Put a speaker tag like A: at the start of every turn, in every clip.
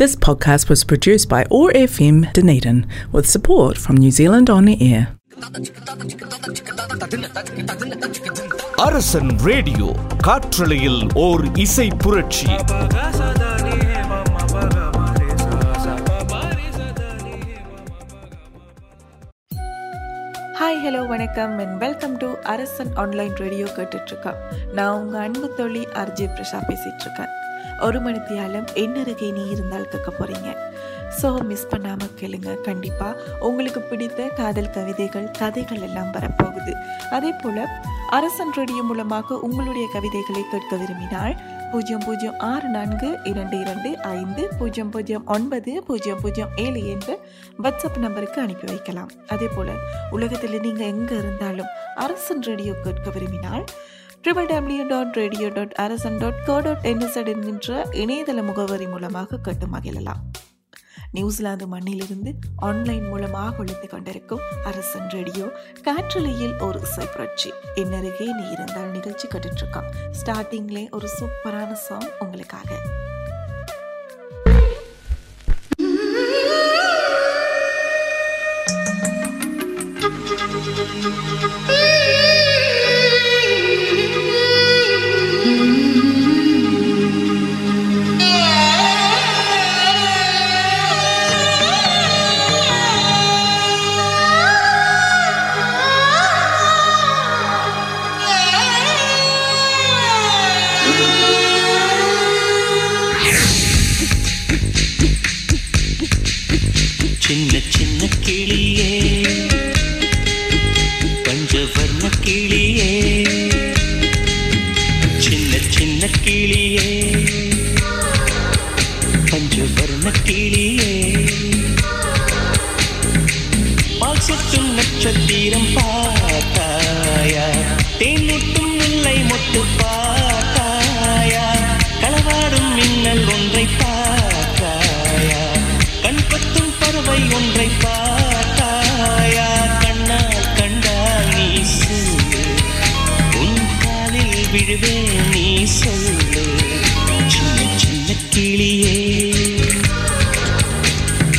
A: This podcast was produced by ORFM Dunedin with support from New Zealand On Air.
B: Arasan radio காற்றலையில் ஓர் இசை புரட்சி
C: hi hello வணக்கம் and welcome to Arasan online radio கேட்டுட்ருக்கேன் நான் உங்கள் அன்பு தோழி அர்ஜி பிரஷா பேசிகிட்டு ஒரு மணித்தியாலம் என்னருகே நீ இருந்தால் கேட்க போகிறீங்க ஸோ மிஸ் பண்ணாமல் கேளுங்க. கண்டிப்பாக உங்களுக்கு பிடித்த காதல் கவிதைகள் கதைகள் எல்லாம் வரப்போகுது. அதே போல் அரசன் ரேடியோ மூலமாக உங்களுடைய கவிதைகளை கேட்க விரும்பினால் பூஜ்ஜியம் பூஜ்ஜியம் ஆறு நான்கு இரண்டு இரண்டு ஐந்து பூஜ்ஜியம் பூஜ்ஜியம் ஒன்பது பூஜ்ஜியம் பூஜ்ஜியம் ஏழு என்ற வாட்ஸ்அப் நம்பருக்கு அனுப்பி வைக்கலாம். அதே போல் உலகத்தில் நீங்கள் எங்கே இருந்தாலும் அரசன் ரேடியோ கேட்க விரும்பினால் triple W dot radio dot Arasan dot co dot என்எஸ்எட் என்கின்ற இணையதள முகவரி மூலமாக கேட்டு மகிழலாம். நியூசிலாந்து மண்ணிலிருந்து ஆன்லைன் மூலமாக ஒழித்து கொண்டிருக்கும் அரசன் ரேடியோ காற்றலையில் ஒரு இசை புரட்சி. என்னருகே நீ இருந்தால் நிகழ்ச்சி கட்டுருக்கான் இருக்கான். ஸ்டார்டிங்லே ஒரு சூப்பரான சாங் உங்களுக்காக.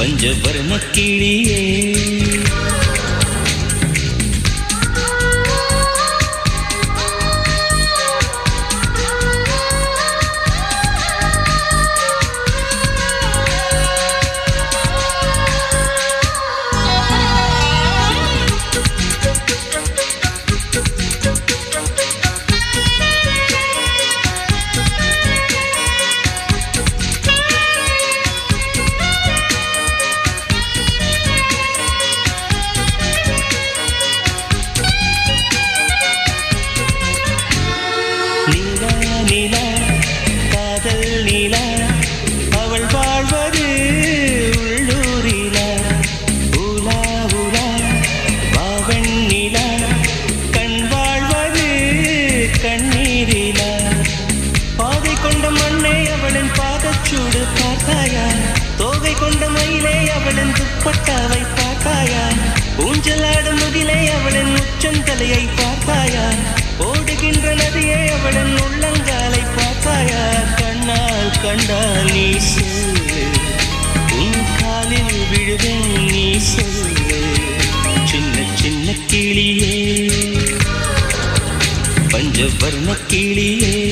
D: பஞ்சவர்ண கண்டால் நீ சொல்லு. உன் காலில் விழுவேன் நீ சொல்லு. சின்ன சின்ன கிளியே. பஞ்சவர்ண கிளியே.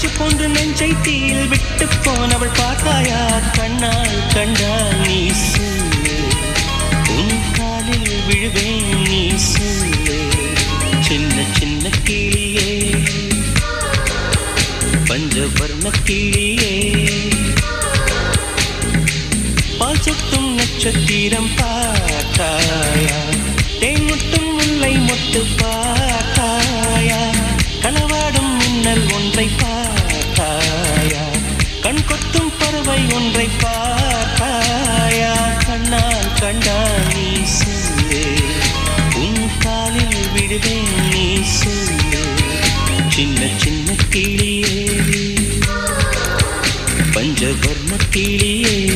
E: பூச்சி போன்று நெஞ்சை தீயில் விட்டு போனவள் பார்த்தாயா கண்ணால் கண்டால் நீ சொல்லு. உன் காலில் விழுவேன் நீ சொல்லு. சின்ன சின்ன கீழியே பஞ்சவர்ண கீழியே பால் சொட்டும் நட்சத்திரம் பார்த்தாயா தேன்முட்டும் முல்லை மொட்டு பார்த்தாயா களவாடும் மின்னல் ஒன்றை கண்ணால் நீ சொல்லு. உன் காலில் விடுவேன் நீ சொல்லு. சின்ன சின்ன கிளியே. பஞ்சவர்ண கிளியே.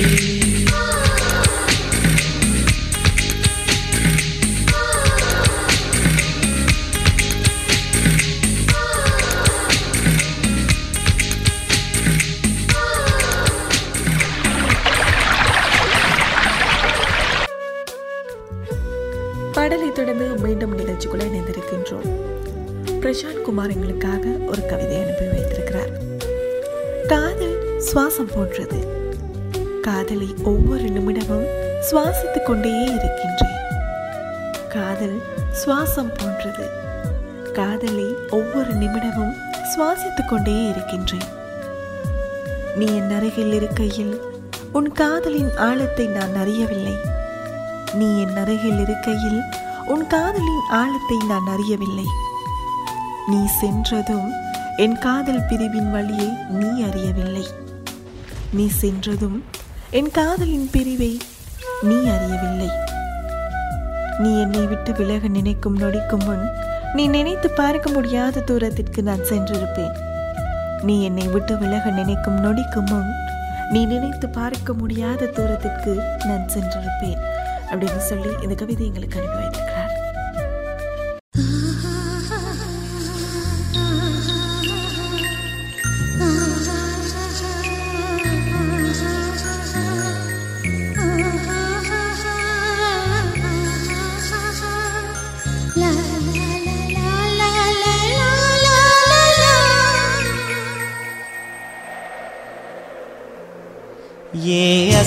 C: காதல் சுவாசம் போன்றது. காதலை ஒவ்வொரு நிமிடமும் சுவாசித்துக் கொண்டே இருக்கின்றேன். காதல் சுவாசம் போன்றது. காதலை ஒவ்வொரு நிமிடமும் சுவாசித்துக் கொண்டே இருக்கின்றேன். நீ என் அருகில் இருக்கையில் உன் காதலின் ஆழத்தை நான் அறியவில்லை. நீ என் அருகில் இருக்கையில் உன் காதலின் ஆழத்தை நான் அறியவில்லை. நீ சென்றதும் என் காதல் பிரிவின் வழியை நீ அறியவில்லை. நீ சென்றதும் என் காதலின் பிரிவை நீ அறியவில்லை. நீ என்னை விட்டு விலக நினைக்கும் நொடிக்கும் முன் நீ நினைத்து பார்க்க முடியாத தூரத்திற்கு நான் சென்றிருப்பேன். நீ என்னை விட்டு விலக நினைக்கும் நொடிக்கும் முன் நீ நினைத்து பார்க்க முடியாத தூரத்திற்கு நான் சென்றிருப்பேன். அப்படின்னு சொல்லி இந்த கவிதை எங்களுக்கு அனுப்பி வைத்திருக்கிறார்.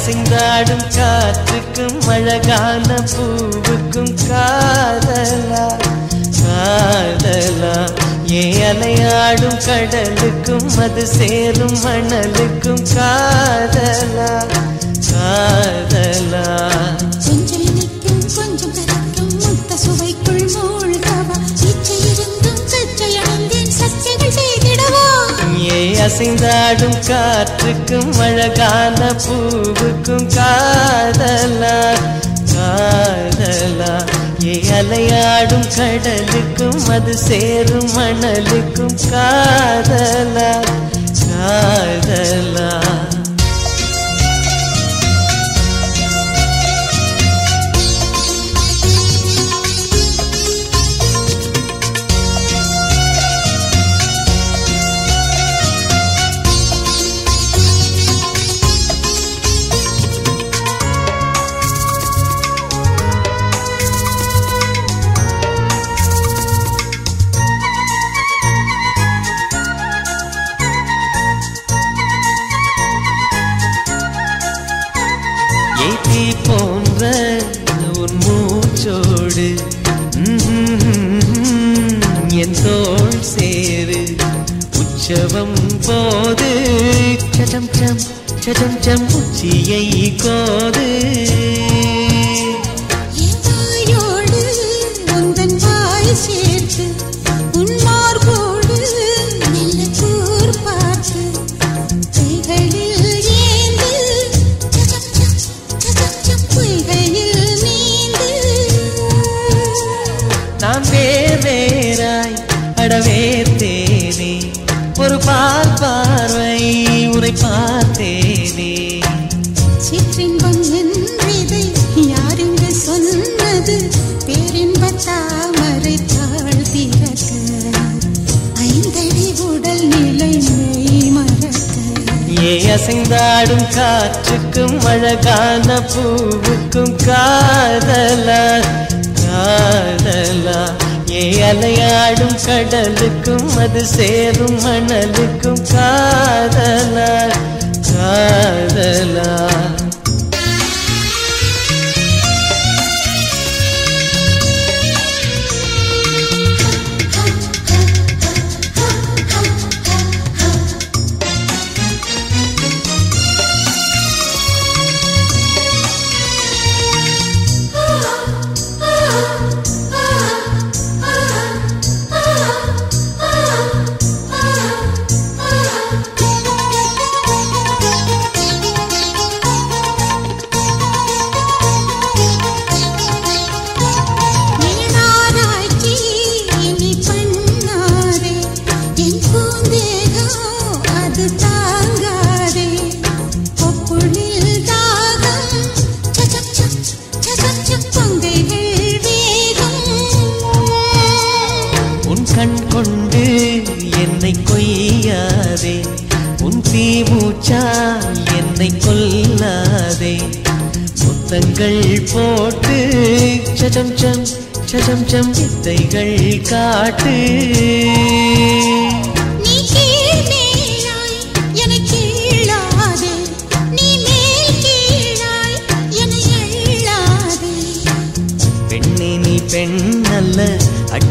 E: ஏ காற்றுக்கும் அழகான பூவுக்கும் காதலா காதலா. ஏ அலையாடும் கடலுக்கும் அது சேரும் மணலுக்கும் காதலா காதலா. அசைந்தாடும் காற்றுக்கும் அழகான பூவுக்கும் காதலா காதலா. ஏ அலையாடும் கடலுக்கும் அது சேரும் மணலுக்கும் காதலா காதலா. ஏத்தி போன்ற உன் மூச்சோடு என் தோள் சேரு. உற்சவம் போது சடம் சம் சடம் சம் உச்சியை கோது. அசைந்தாடும் காற்றுக்கும் அழகான பூவுக்கும் காதலா காதலா. ஏ அலையாடும் கடலுக்கும் அது சேரும் மணலுக்கும் காதலா காதலா. வித்தைகள் காட்டு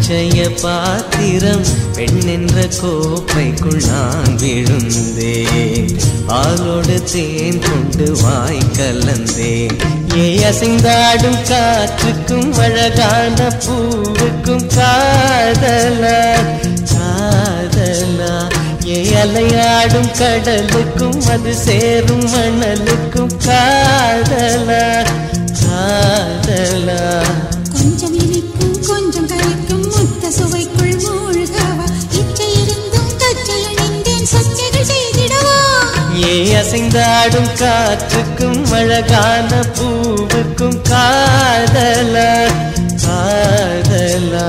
E: நிச்சய பாத்திரம் பெண்ணென்ற கோப்பைக்குள் நான் விழுந்தே ஆளோடு தேன் கொண்டு வாய் கலந்தேன். ஏ அசைந்தாடும் காற்றுக்கும் அழகான பூவுக்கும் காதலா காதலா. ஏ அலையாடும் கடலுக்கும் அது சேரும் மணலுக்கும் காதலா காதலா.
F: கரைக்கும் சுவைக்குள் மூழ்கவா இச்சை இருந்தும் கச்சை அணிந்தேன் சச்சைகள் செய்திடவா
E: ஏ அசைந்தாடும் காற்றுக்கும் அழகான பூவுக்கும் காதலா காதலா.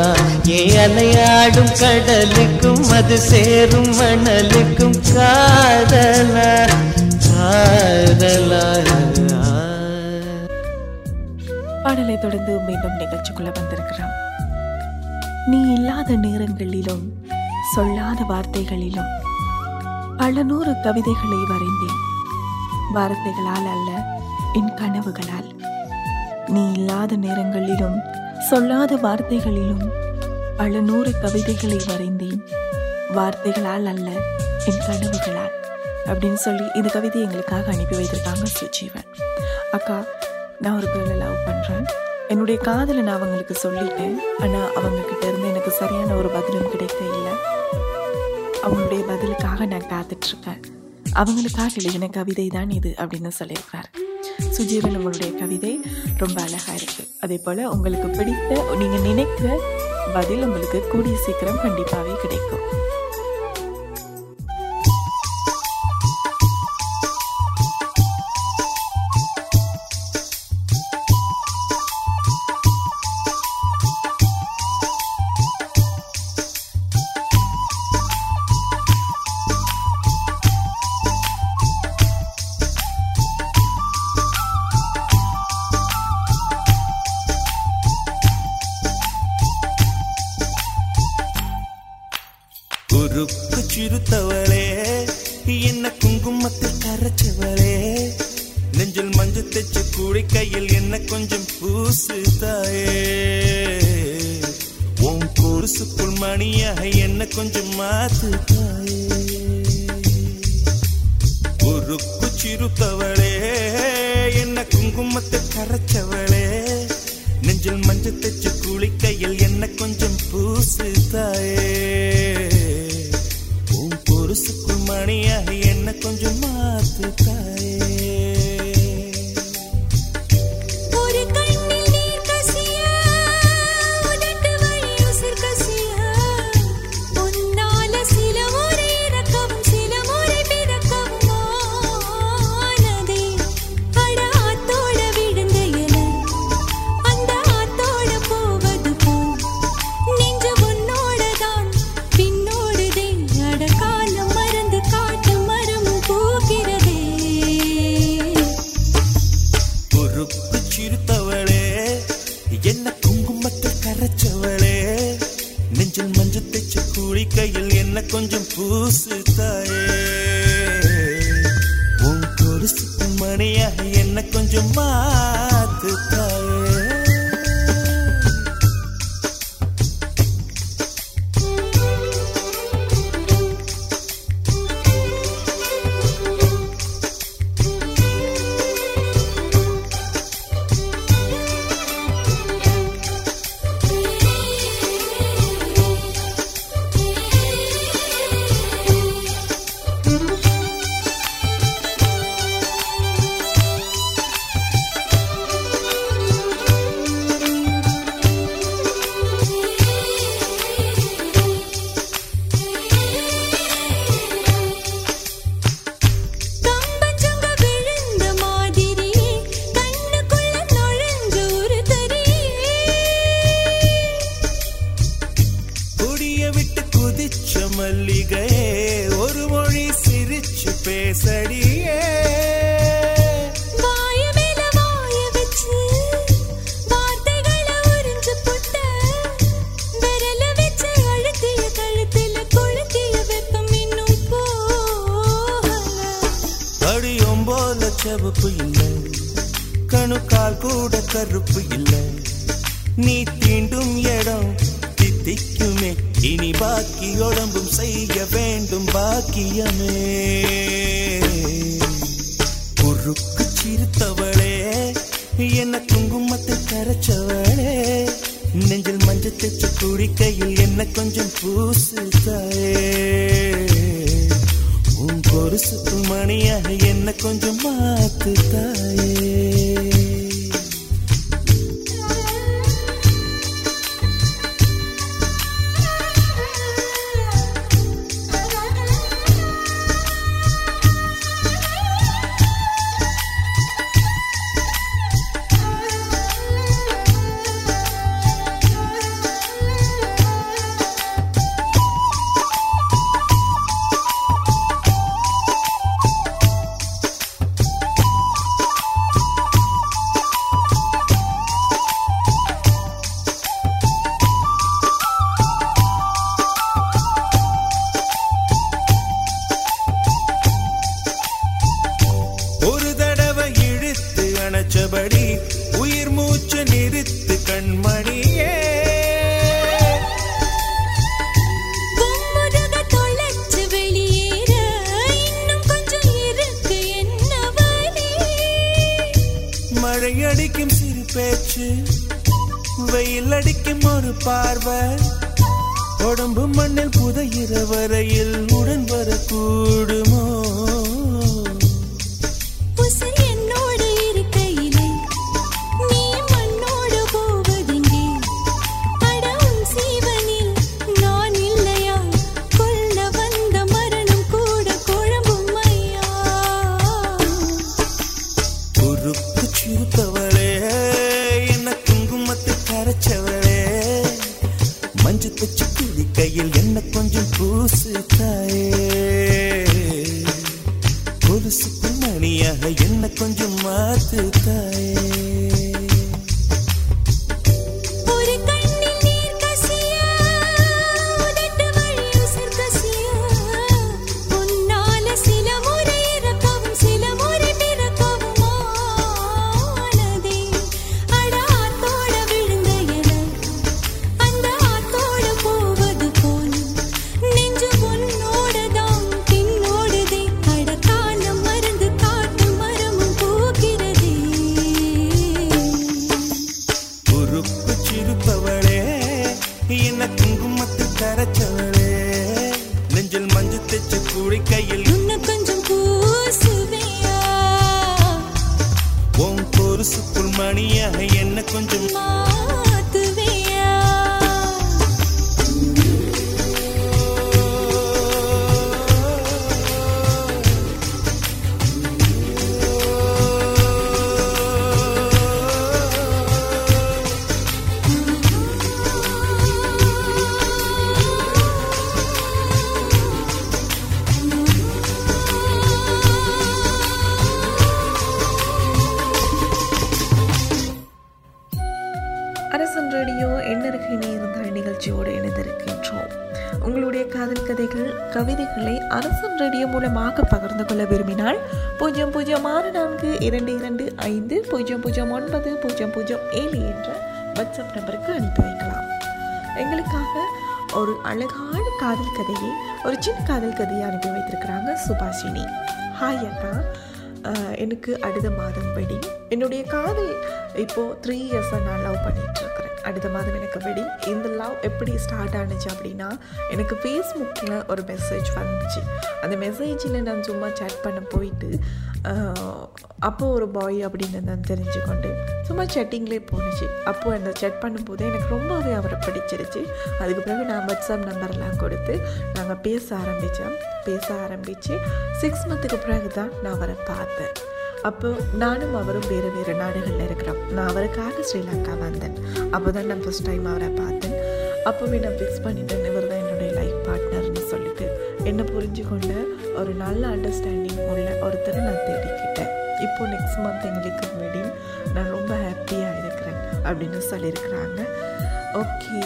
E: ஏ அலையாடும் கடலுக்கும் அது சேரும் மணலுக்கும் காதலா காதலா.
C: பாடலை தொடர்ந்து மீண்டும் நிகழ்ச்சிக்குள்ள வந்திருக்கிறான் நீ இல்லாத நேரங்களிலும் சொல்லாத வார்த்தைகளிலும் பல நூறு கவிதைகளை வரைந்தேன். வார்த்தைகளால் அல்ல என் கனவுகளால். நீ இல்லாத நேரங்களிலும் சொல்லாத வார்த்தைகளிலும் பல நூறு கவிதைகளை வரைந்தேன். வார்த்தைகளால் அல்ல என் கனவுகளால். அப்படின்னு சொல்லி இந்த கவிதை எங்களுக்காக அனுப்பி வைத்திருக்காங்க சுஜீவன். அக்கா நான் ஒரு கேர்ளை லவ் பண்ணுறேன் என்னுடைய காதலை நான் அவங்களுக்கு சொல்லிட்டேன். ஆனால் அவங்க கிட்ட இருந்து எனக்கு சரியான ஒரு பதிலும் கிடைக்க இல்லை. அவங்களுடைய பதிலுக்காக நான் காத்துட்ருக்கேன். அவங்களுக்காக எழுதின கவிதை தான் இது அப்படின்னு சொல்லியிருக்காரு. சுஜீவன் உங்களுடைய கவிதை ரொம்ப அழகாக இருக்குது அதே போல் உங்களுக்கு பிடித்த நீங்கள் நினைக்கிற பதில் உங்களுக்கு கூடிய சீக்கிரம் கண்டிப்பாகவே கிடைக்கும்.
G: கையில் என்ன கொஞ்சம் பூசு தாயே. உன் குருசுக்குள் மணியாக என்ன கொஞ்சம் மாத்து தாயே. குறுக்கு சிறுத்தவளே என்ன குங்குமத்தை கரைச்சவளே. நெஞ்சில் மஞ்சள் தச்சு குளிக்கையில் என்ன கொஞ்சம் பூசு தாயே. உன் பொருசுக்குள் மணியாக என்ன கொஞ்சம் மாத்து கணுக்கால் கூட கருப்பு இல்லை. நீ தீண்டும் இடம் தித்திக்குமே. இனி பாக்கி உடம்பும் செய்ய வேண்டும் பாக்கியமே. குறுக்கு சிரித்தவளே என்ன குங்குமத்தை கரைச்சவளே. நெஞ்சில் மஞ்சள் தச்சு குடிக்கையில் என்ன கொஞ்சம் பூசுதாயே ஒரு சுத்து மணியாக என்ன கொஞ்சம் மாத்து தாயே
C: அரசன் ரேடியோ மூலமாக பகிர்ந்து கொள்ள விரும்பினால் பூஜ்ஜியம் பூஜ்ஜியம் ஆறு நான்கு இரண்டு இரண்டு ஐந்து பூஜ்ஜியம் பூஜ்ஜியம் ஒன்பது பூஜ்ஜியம் பூஜ்ஜியம் ஏழு என்ற வாட்ஸ்அப் நம்பருக்கு அனுப்பி வைக்கலாம். எங்களுக்காக ஒரு அழகான காதல் கதையை ஒரு சின்ன காதல் கதையை அனுப்பி வைத்திருக்கிறாங்க சுபாஷினி. ஹாய் அக்கா. எனக்கு அடுத்த மாதம் படி என்னுடைய காதல் இப்போது த்ரீ இயர்ஸாக நான் லவ் பண்ணிட்டு அடுத்த மாதம் எனக்கு வெடிங் இந்த லவ் எப்படி ஸ்டார்ட் ஆனுச்சு அப்படின்னா எனக்கு ஃபேஸ்புக்கில் ஒரு மெசேஜ் வந்துச்சு. அந்த மெசேஜில் நான் சும்மா சேட் பண்ண போயிட்டு அப்போது அப்போ ஒரு பாய் அப்படின்னு நான் தெரிஞ்சுக்கொண்டு சும்மா செட்டிங்லேயே போணுச்சு அப்போது அந்த செட் பண்ணும்போது எனக்கு ரொம்பவே அவரை பிடிச்சிருச்சு. அதுக்கு பிறகு நான் வாட்ஸ்அப் நம்பர்லாம் கொடுத்து நாங்கள் பேச ஆரம்பித்தோம் பேச ஆரம்பித்து சிக்ஸ் மந்த்துக்கு பிறகு தான் நான் அவரை பார்த்தேன். அப்போ நானும் அவரும் வேறு வேறு நாடுகளில் இருக்கிறோம். நான் அவருக்காக ஸ்ரீலங்கா வந்தேன். அப்போ தான் நான் ஃபஸ்ட் டைம் அவரை பார்த்தேன். அப்போவே நான் ஃபிக்ஸ் பண்ணிட்டேன். இவர் தான் என்னுடைய லைஃப் பார்ட்னர்னு சொல்லிட்டு. என்னை புரிஞ்சு கொண்டு ஒரு நல்ல அண்டர்ஸ்டாண்டிங் உள்ள ஒருத்தரை நான் தேடிக்கிட்டேன். இப்போது நெக்ஸ்ட் மந்த் எங்களுக்கு வெட்டிங் நான் ரொம்ப ஹாப்பியாக இருக்கிறேன் அப்படின்னு சொல்லியிருக்கிறாங்க. ஓகே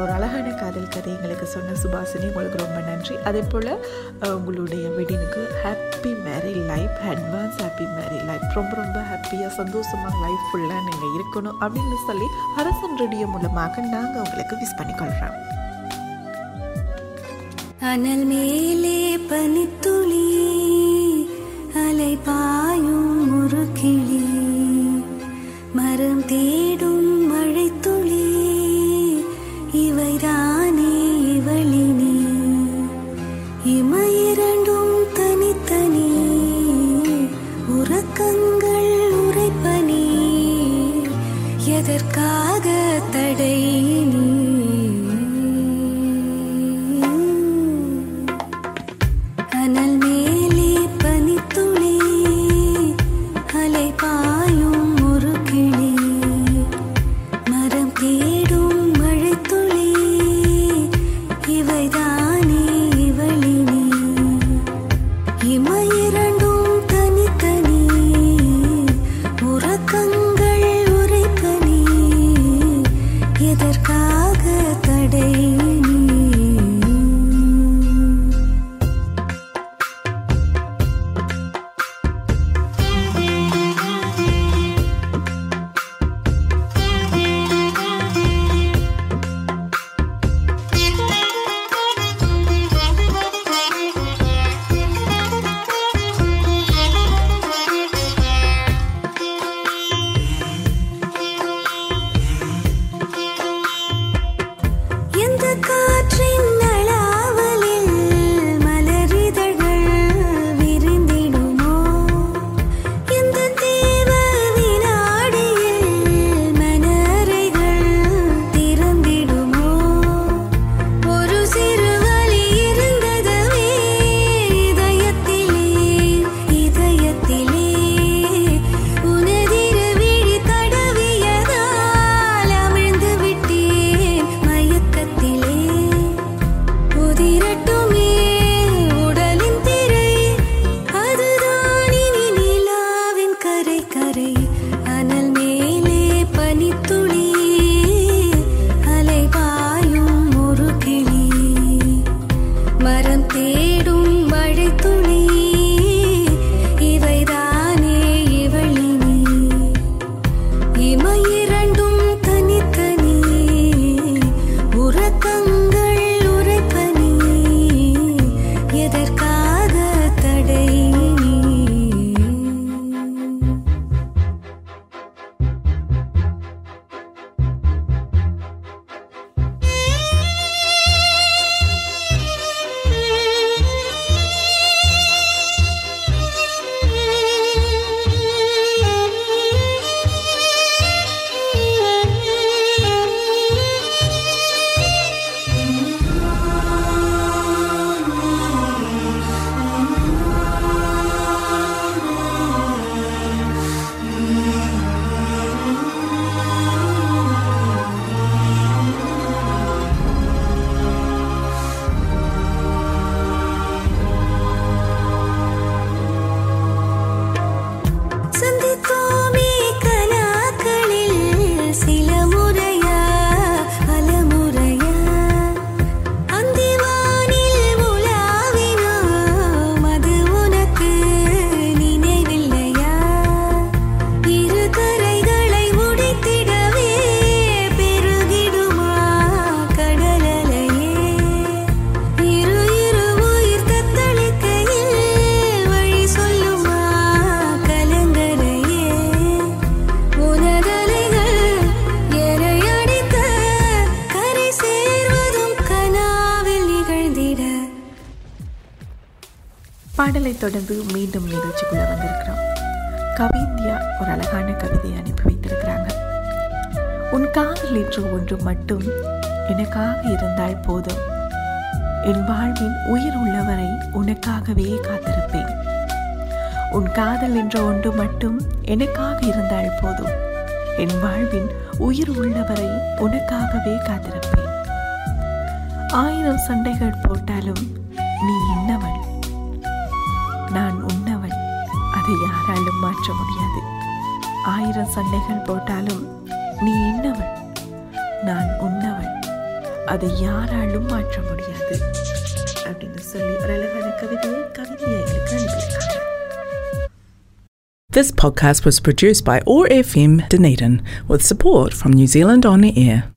C: ஒரு அழகான காதல் கதை எங்களுக்கு சொன்ன சுபாசினி உங்களுக்கு ரொம்ப நன்றி. அதே போல் உங்களுடைய வெட்டினுக்கு happy married life advance happy married life ரொம்ப ரொம்ப ஹாப்பியாக சந்தோஷமாக லைஃப் ஃபுல்லாக நீங்கள் இருக்கணும் அப்படின்னு சொல்லி அரசன் ரெடியோ மூலமாக நாங்கள் உங்களுக்கு விஷ் பண்ணிக்கொள்கிறோம்
H: அனல் மேலே பனித்துளி அலை பாயும் ஒரு கிளி மரம் தேடும்
C: தொடர்ந்து மீண்டும் நிகழ்ச்சிக்குள்ளே வந்திருக்கிறோம். கவிந்தியா ஒரு அழகான கவிதையை அனுப்பி வைத்திருக்கிறாங்க. உன் காதல் என்று ஒன்று மட்டும் எனக்காக இருந்தால் போதும். என் வாழ்வின் உயிர் உள்ளவரை உனக்காகவே காத்திருப்பேன். உன் காதல் என்ற ஒன்று மட்டும் எனக்காக இருந்தால் போதும். என் வாழ்வின் உயிர் உள்ளவரை உனக்காகவே காத்திருப்பேன். ஆயிரம் சண்டைகள் போட்டாலும் மாற்ற முடியாது ஆயிரம் சண்டைகள் போட்டாலும் நீ என்னவள்? நான் உன்னவள் அதை யாராலும் மாற்ற முடியாது. அப்படின்னு சொல்லி ஒரு அழகான கவிதையை கவிதையை எங்களுக்கு அனுப்பியிருக்காங்க.
A: This podcast was produced by ORFM Dunedin with support from New Zealand On the Air.